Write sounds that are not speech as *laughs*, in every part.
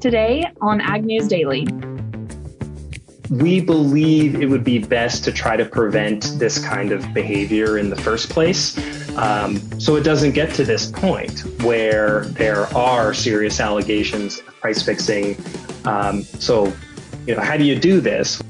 Today on Ag News Daily. We believe it would be best to try to prevent this kind of behavior in the first place. Um, so it doesn't get to this point where there are serious allegations of price fixing. Um, so, you know, how do you do this?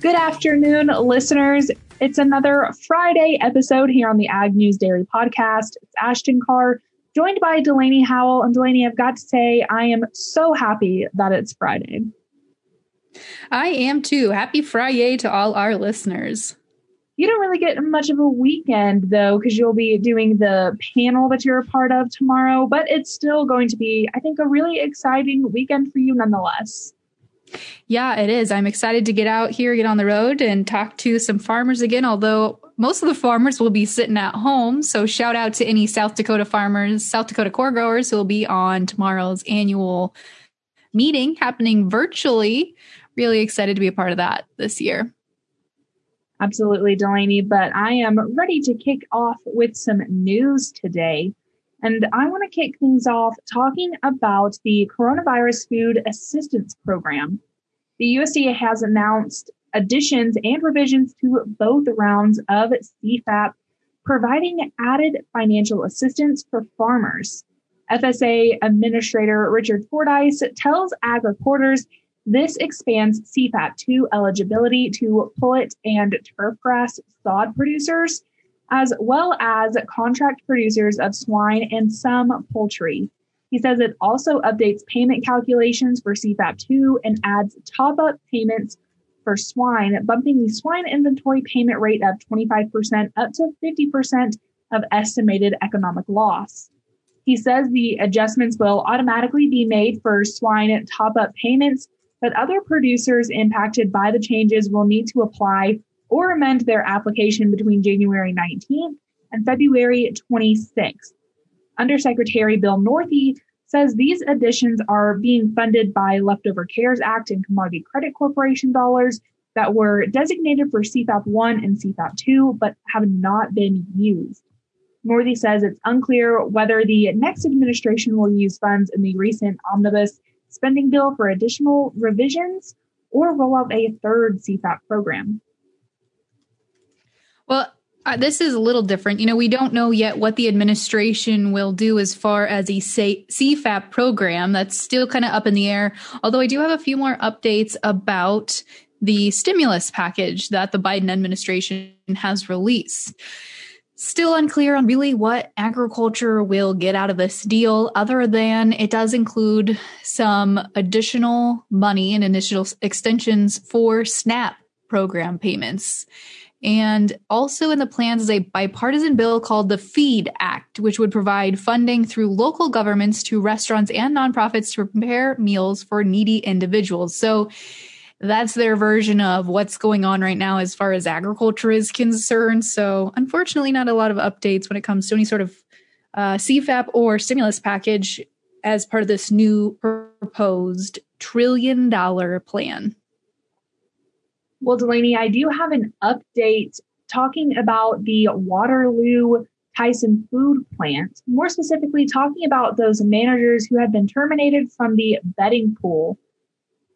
Good afternoon, listeners. It's another Friday episode here on the Ag News Daily podcast. It's Ashton Carr joined by Delaney Howell. And Delaney, I've got to say, I am so happy that it's Friday. I am too. Happy Friday to all our listeners. You don't really get much of a weekend though, because you'll be doing the panel that you're a part of tomorrow, but it's still going to be, I think, a really exciting weekend for you nonetheless. Yeah, it is. I'm excited to get out here, get on the road, and talk to some farmers again. Although most of the farmers will be sitting at home. So, shout out to any South Dakota farmers, South Dakota corn growers who will be on tomorrow's annual meeting happening virtually. Really excited to be a part of that this year. Absolutely, Delaney. But I am ready to kick off with some news today. And I want to kick things off talking about the Coronavirus Food Assistance Program. The USDA has announced additions and revisions to both rounds of CFAP, providing added financial assistance for farmers. FSA Administrator Richard Fordyce tells ag reporters this expands CFAP 2 eligibility to pullet and turfgrass sod producers as well as contract producers of swine and some poultry. He says it also updates payment calculations for CFAP 2 and adds top up payments for swine, bumping the swine inventory payment rate of 25% up to 50% of estimated economic loss. He says the adjustments will automatically be made for swine top up payments, but other producers impacted by the changes will need to apply or amend their application between January 19th and February 26th. Undersecretary Bill Northey says these additions are being funded by leftover CARES Act and Commodity Credit Corporation dollars that were designated for CFAP 1 and CFAP 2 but have not been used. Northey says it's unclear whether the next administration will use funds in the recent omnibus spending bill for additional revisions or roll out a third CFAP program. Well, uh, this is a little different. You know, we don't know yet what the administration will do as far as a CFAP program. That's still kind of up in the air. Although I do have a few more updates about the stimulus package that the Biden administration has released. Still unclear on really what agriculture will get out of this deal, other than it does include some additional money and initial extensions for SNAP program payments. And also in the plans is a bipartisan bill called the FEED Act, which would provide funding through local governments to restaurants and nonprofits to prepare meals for needy individuals. So that's their version of what's going on right now as far as agriculture is concerned. So unfortunately, not a lot of updates when it comes to any sort of uh, CFAP or stimulus package as part of this new proposed trillion dollar plan. Well, Delaney, I do have an update talking about the Waterloo Tyson food plant, more specifically, talking about those managers who have been terminated from the betting pool.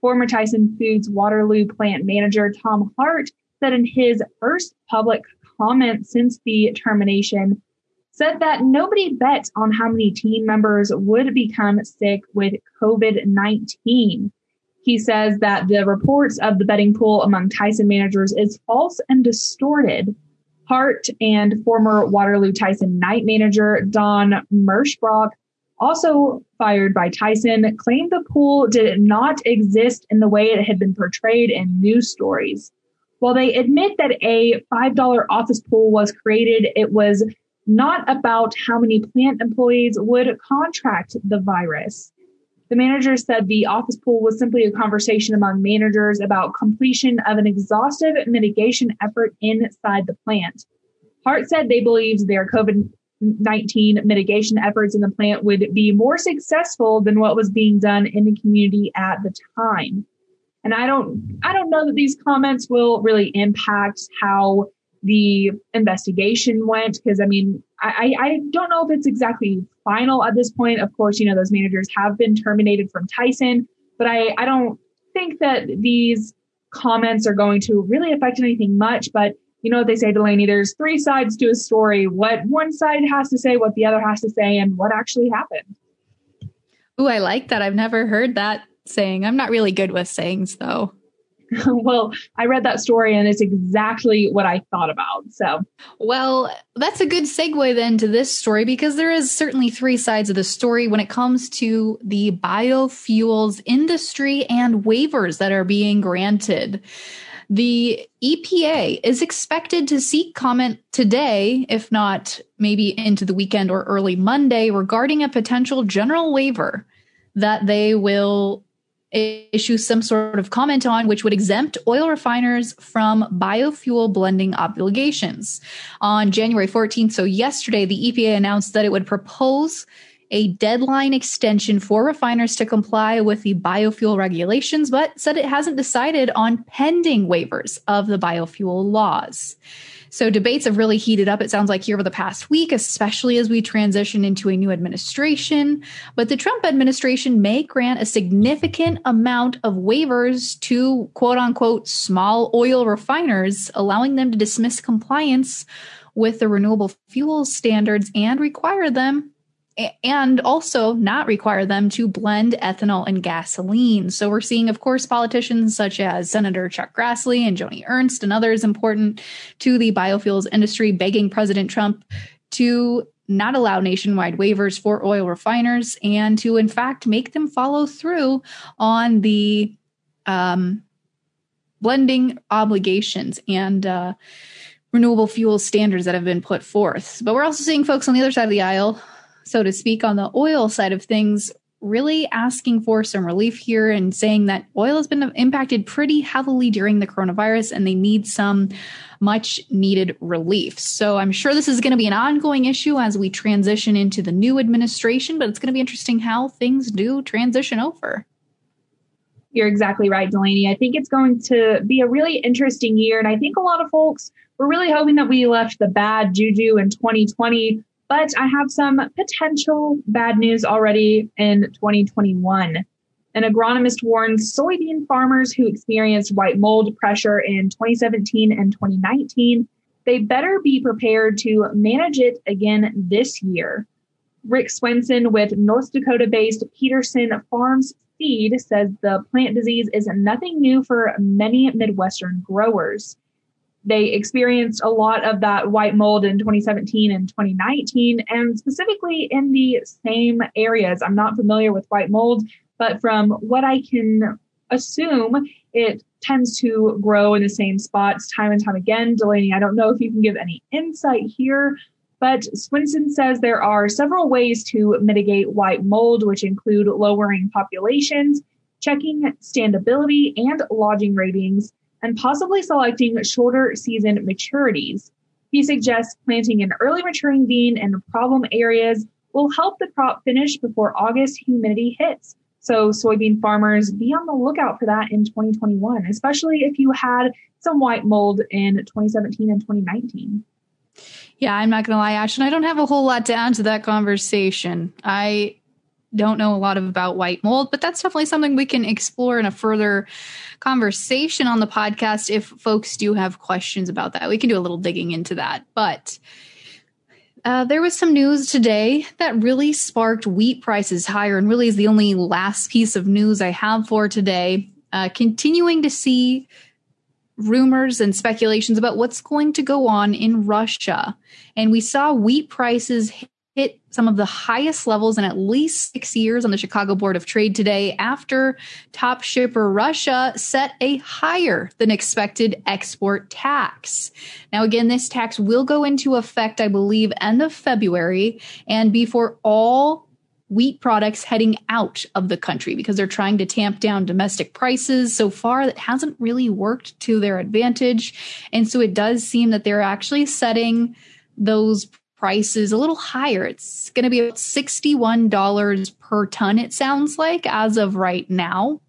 Former Tyson Foods Waterloo plant manager Tom Hart said in his first public comment since the termination, said that nobody bet on how many team members would become sick with COVID 19. He says that the reports of the betting pool among Tyson managers is false and distorted. Hart and former Waterloo Tyson night manager Don Merschbrock, also fired by Tyson, claimed the pool did not exist in the way it had been portrayed in news stories. While they admit that a $5 office pool was created, it was not about how many plant employees would contract the virus. The manager said the office pool was simply a conversation among managers about completion of an exhaustive mitigation effort inside the plant. Hart said they believed their COVID 19 mitigation efforts in the plant would be more successful than what was being done in the community at the time. And I don't, I don't know that these comments will really impact how the investigation went. Because I mean, I, I don't know if it's exactly final at this point. Of course, you know, those managers have been terminated from Tyson, but I, I don't think that these comments are going to really affect anything much. But you know what they say, Delaney, there's three sides to a story. What one side has to say, what the other has to say, and what actually happened. Ooh, I like that. I've never heard that saying. I'm not really good with sayings though. *laughs* well, I read that story and it's exactly what I thought about. So, well, that's a good segue then to this story because there is certainly three sides of the story when it comes to the biofuels industry and waivers that are being granted. The EPA is expected to seek comment today, if not maybe into the weekend or early Monday, regarding a potential general waiver that they will issue some sort of comment on, which would exempt oil refiners from biofuel blending obligations. On January 14th, so yesterday, the EPA announced that it would propose a deadline extension for refiners to comply with the biofuel regulations, but said it hasn't decided on pending waivers of the biofuel laws. So debates have really heated up, it sounds like, here over the past week, especially as we transition into a new administration. But the Trump administration may grant a significant amount of waivers to quote unquote small oil refiners, allowing them to dismiss compliance with the renewable fuel standards and require them and also not require them to blend ethanol and gasoline. So we're seeing, of course, politicians such as Senator Chuck Grassley and Joni Ernst and others important to the biofuels industry begging President Trump to not allow nationwide waivers for oil refiners and to, in fact, make them follow through on the um, blending obligations and uh, renewable fuel standards that have been put forth. But we're also seeing folks on the other side of the aisle so to speak, on the oil side of things, really asking for some relief here and saying that oil has been impacted pretty heavily during the coronavirus and they need some much needed relief. So I'm sure this is going to be an ongoing issue as we transition into the new administration, but it's going to be interesting how things do transition over. You're exactly right, Delaney. I think it's going to be a really interesting year. And I think a lot of folks were really hoping that we left the bad juju in 2020 but I have some potential bad news already in 2021. An agronomist warns soybean farmers who experienced white mold pressure in 2017 and 2019 they better be prepared to manage it again this year. Rick Swenson with North Dakota based Peterson Farms Seed says the plant disease is nothing new for many Midwestern growers they experienced a lot of that white mold in 2017 and 2019, and specifically in the same areas. I'm not familiar with white mold, but from what I can assume, it tends to grow in the same spots time and time again. Delaney, I don't know if you can give any insight here, but Swenson says there are several ways to mitigate white mold, which include lowering populations, checking standability and lodging ratings, and possibly selecting shorter season maturities. He suggests planting an early maturing bean in problem areas will help the crop finish before August humidity hits. So soybean farmers be on the lookout for that in 2021, especially if you had some white mold in 2017 and 2019. Yeah, I'm not going to lie, Ashton. I don't have a whole lot to add to that conversation. I don't know a lot about white mold, but that's definitely something we can explore in a further conversation on the podcast if folks do have questions about that. We can do a little digging into that. But uh, there was some news today that really sparked wheat prices higher, and really is the only last piece of news I have for today. Uh, continuing to see rumors and speculations about what's going to go on in Russia. And we saw wheat prices hit some of the highest levels in at least six years on the Chicago Board of Trade today after top shipper Russia set a higher than expected export tax. Now, again, this tax will go into effect, I believe, end of February and be for all wheat products heading out of the country because they're trying to tamp down domestic prices. So far, that hasn't really worked to their advantage. And so it does seem that they're actually setting those price is a little higher. It's going to be about $61 per ton, it sounds like, as of right now.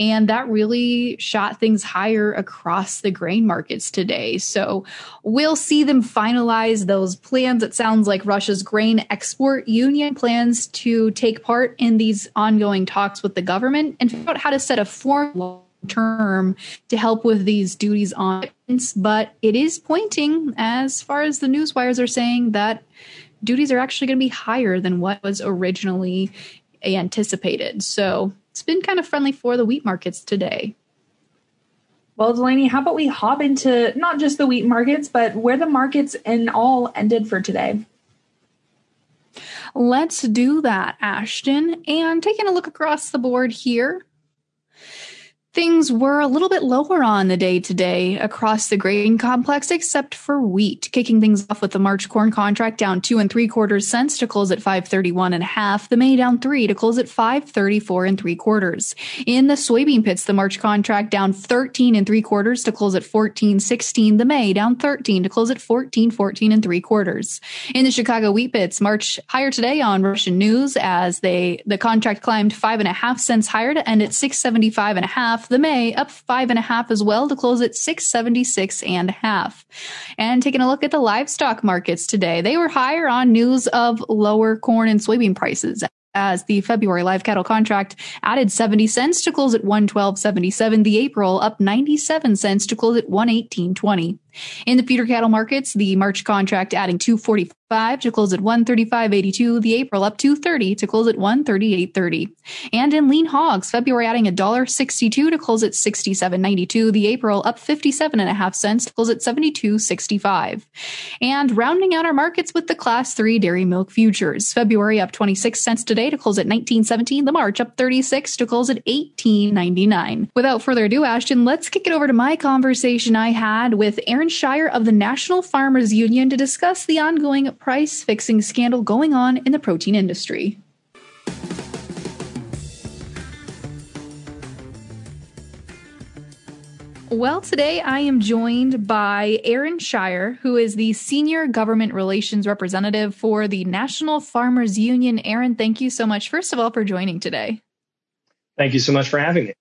And that really shot things higher across the grain markets today. So we'll see them finalize those plans. It sounds like Russia's grain export union plans to take part in these ongoing talks with the government and figure out how to set a form term to help with these duties on but it is pointing as far as the news wires are saying that duties are actually going to be higher than what was originally anticipated so it's been kind of friendly for the wheat markets today. Well, Delaney, how about we hop into not just the wheat markets, but where the markets in all ended for today? Let's do that, Ashton. And taking a look across the board here, Things were a little bit lower on the day today across the grain complex, except for wheat, kicking things off with the March corn contract down two and three quarters cents to close at 531 and a half. The May down three to close at 534 and three quarters. In the soybean pits, the March contract down 13 and three quarters to close at 1416. The May down 13 to close at 1414 and three quarters. In the Chicago wheat pits, March higher today on Russian news as they, the contract climbed five and a half cents higher to end at 675 and a half half. The May up five and a half as well to close at 676 and a half. And taking a look at the livestock markets today, they were higher on news of lower corn and soybean prices as the February live cattle contract added 70 cents to close at 112.77. The April up 97 cents to close at 118.20. In the feeder cattle markets, the March contract adding 245 to close at 135.82. The April up 230 to close at 138.30. And in lean hogs, February adding $1.62 to close at 67.92. The April up 57 and a half cents to close at 72.65. And rounding out our markets with the class 3 dairy milk futures. February up 26 cents today to close at 19.17. The March up 36 to close at 18.99. Without further ado, Ashton, let's kick it over to my conversation I had with Aaron Shier of the National Farmers Union to discuss the ongoing price fixing scandal going on in the protein industry. Well, today I am joined by Aaron Shier, who is the Senior Government Relations Representative for the National Farmers Union. Aaron, thank you so much, first of all, for joining today. Thank you so much for having me.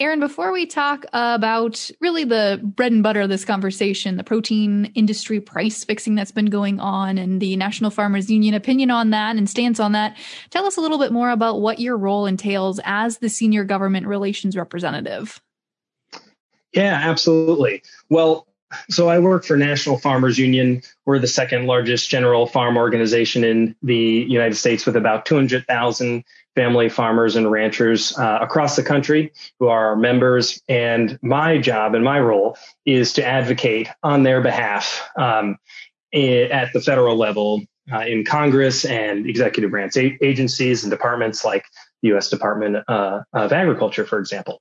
Aaron, before we talk about really the bread and butter of this conversation, the protein industry price fixing that's been going on and the National Farmers Union opinion on that and stance on that, tell us a little bit more about what your role entails as the senior government relations representative. Yeah, absolutely. Well, so I work for National Farmers Union. We're the second largest general farm organization in the United States with about 200,000 family farmers and ranchers uh, across the country who are our members. And my job and my role is to advocate on their behalf um, at the federal level uh, in Congress and executive branch agencies and departments like the U.S. Department uh, of Agriculture, for example.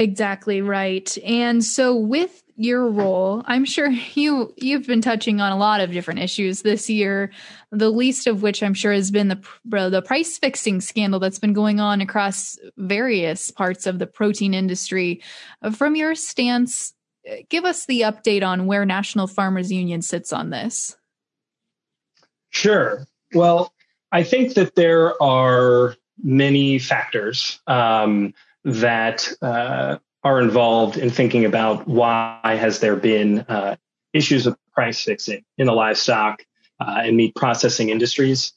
Exactly right. And so with your role, I'm sure *laughs* you you've been touching on a lot of different issues this year, the least of which I'm sure has been the the price fixing scandal that's been going on across various parts of the protein industry. From your stance, give us the update on where National Farmers Union sits on this. Sure. Well, I think that there are many factors um, that uh, are involved in thinking about why has there been uh, issues of price fixing in the livestock uh, and meat processing industries.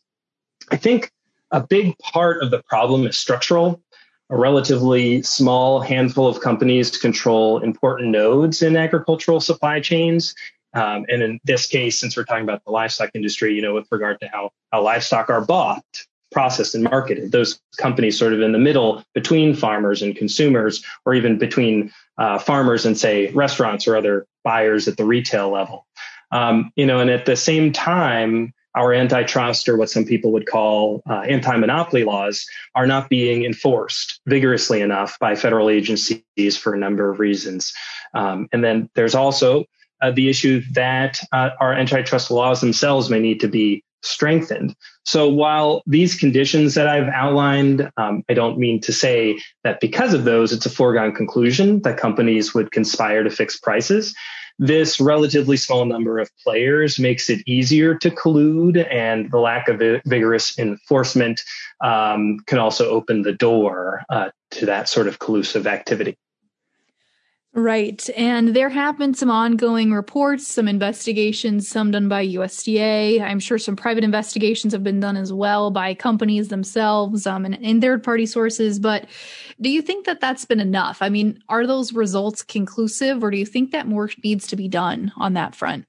I think a big part of the problem is structural. A relatively small handful of companies control important nodes in agricultural supply chains. Um, and in this case, since we're talking about the livestock industry, you know, with regard to how, how livestock are bought, processed and marketed. Those companies sort of in the middle between farmers and consumers, or even between uh, farmers and say restaurants or other buyers at the retail level. Um, you know, and at the same time, our antitrust or what some people would call uh, anti-monopoly laws are not being enforced vigorously enough by federal agencies for a number of reasons. Um, and then there's also uh, the issue that uh, our antitrust laws themselves may need to be strengthened. So while these conditions that I've outlined, um, I don't mean to say that because of those, it's a foregone conclusion that companies would conspire to fix prices. This relatively small number of players makes it easier to collude, and the lack of vigorous enforcement um, can also open the door uh, to that sort of collusive activity. Right. And there have been some ongoing reports, some investigations, some done by USDA. I'm sure some private investigations have been done as well by companies themselves um, and, and third party sources. But do you think that that's been enough? I mean, are those results conclusive or do you think that more needs to be done on that front?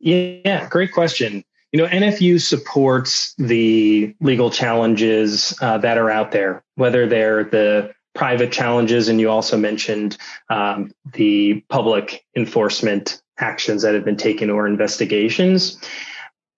Yeah, great question. You know, NFU supports the legal challenges uh, that are out there, whether they're the private challenges, and you also mentioned um, the public enforcement actions that have been taken or investigations.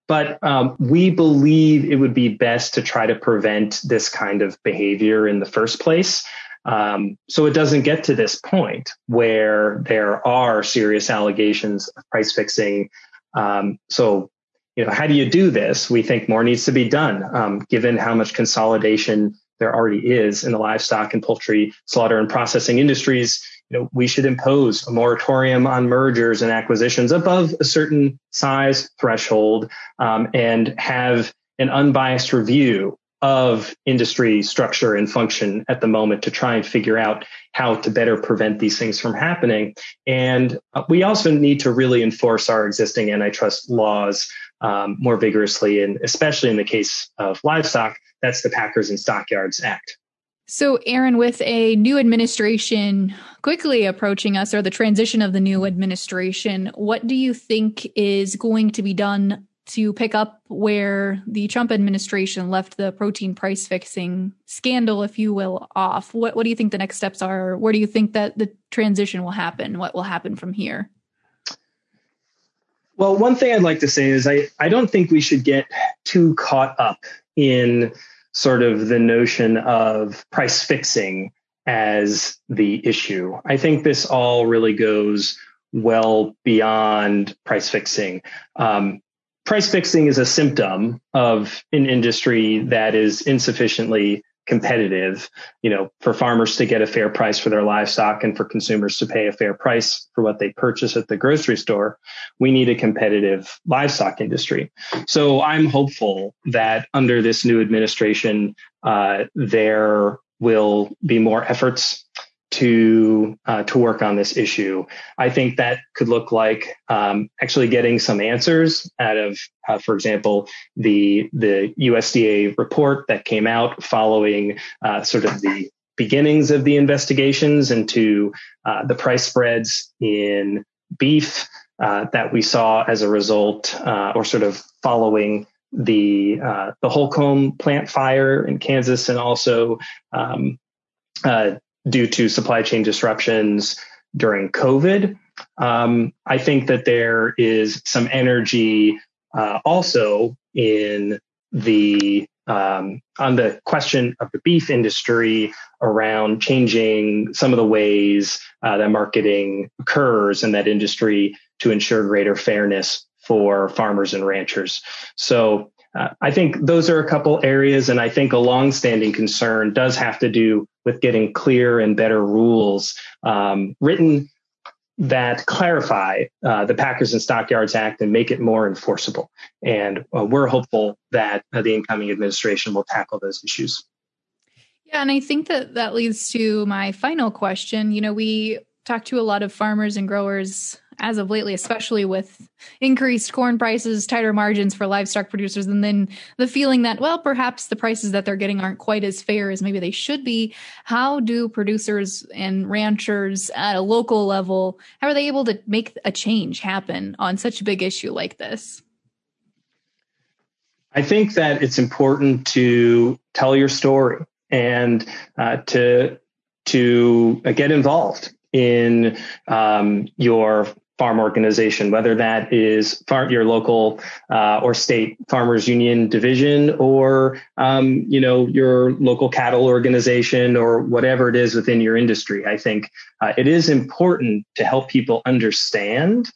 But um, we believe it would be best to try to prevent this kind of behavior in the first place. Um, so it doesn't get to this point where there are serious allegations of price fixing. Um, so, you know, how do you do this? We think more needs to be done, um, given how much consolidation there already is in the livestock and poultry slaughter and processing industries, you know, we should impose a moratorium on mergers and acquisitions above a certain size threshold um, and have an unbiased review of industry structure and function at the moment to try and figure out how to better prevent these things from happening. And uh, we also need to really enforce our existing antitrust laws um, more vigorously, and especially in the case of livestock, that's the Packers and Stockyards Act. So, Aaron, with a new administration quickly approaching us, or the transition of the new administration, what do you think is going to be done to pick up where the Trump administration left the protein price fixing scandal, if you will, off? What What do you think the next steps are? Where do you think that the transition will happen? What will happen from here? Well, one thing I'd like to say is I, I don't think we should get too caught up in sort of the notion of price fixing as the issue. I think this all really goes well beyond price fixing. Um, price fixing is a symptom of an industry that is insufficiently competitive, you know, for farmers to get a fair price for their livestock and for consumers to pay a fair price for what they purchase at the grocery store, we need a competitive livestock industry. So I'm hopeful that under this new administration, uh, there will be more efforts to uh, to work on this issue. I think that could look like um, actually getting some answers out of, uh, for example, the the USDA report that came out following uh, sort of the beginnings of the investigations into uh, the price spreads in beef uh, that we saw as a result, uh, or sort of following the the Holcomb plant fire in Kansas, and also um, uh, due to supply chain disruptions during COVID. Um, I think that there is some energy uh, also in the um, on the question of the beef industry around changing some of the ways uh, that marketing occurs in that industry to ensure greater fairness for farmers and ranchers. So uh, I think those are a couple areas, and I think a longstanding concern does have to do with getting clear and better rules um, written that clarify uh, the Packers and Stockyards Act and make it more enforceable. And uh, we're hopeful that uh, the incoming administration will tackle those issues. Yeah, and I think that that leads to my final question. You know, we talk to a lot of farmers and growers as of lately, especially with increased corn prices, tighter margins for livestock producers, and then the feeling that, well, perhaps the prices that they're getting aren't quite as fair as maybe they should be. How do producers and ranchers at a local level, how are they able to make a change happen on such a big issue like this? I think that it's important to tell your story and uh, to to uh, get involved in um, your farm organization, whether that is farm, your local uh, or state farmers union division, or um, you know your local cattle organization, or whatever it is within your industry. I think uh, it is important to help people understand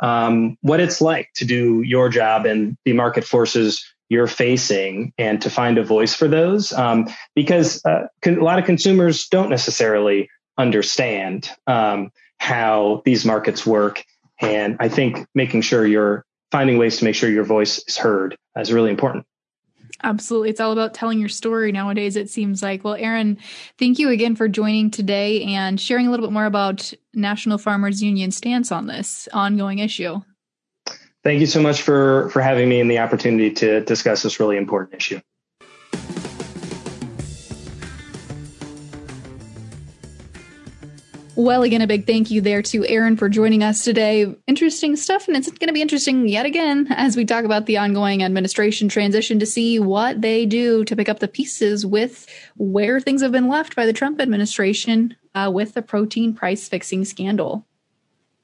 um, what it's like to do your job and the market forces you're facing and to find a voice for those um, because uh, con- a lot of consumers don't necessarily understand um, how these markets work and i think making sure you're finding ways to make sure your voice is heard is really important Absolutely. It's all about telling your story nowadays, it seems like. Well, Aaron, thank you again for joining today and sharing a little bit more about National Farmers Union stance on this ongoing issue. Thank you so much for, for having me and the opportunity to discuss this really important issue. Well, again, a big thank you there to Aaron for joining us today. Interesting stuff, and it's going to be interesting yet again as we talk about the ongoing administration transition to see what they do to pick up the pieces with where things have been left by the Trump administration uh, with the protein price fixing scandal.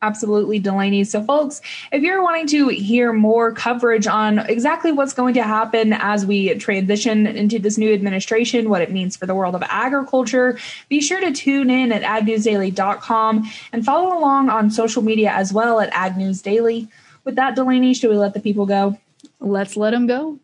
Absolutely, Delaney. So, folks, if you're wanting to hear more coverage on exactly what's going to happen as we transition into this new administration, what it means for the world of agriculture, be sure to tune in at agnewsdaily.com and follow along on social media as well at agnewsdaily. With that, Delaney, should we let the people go? Let's let them go.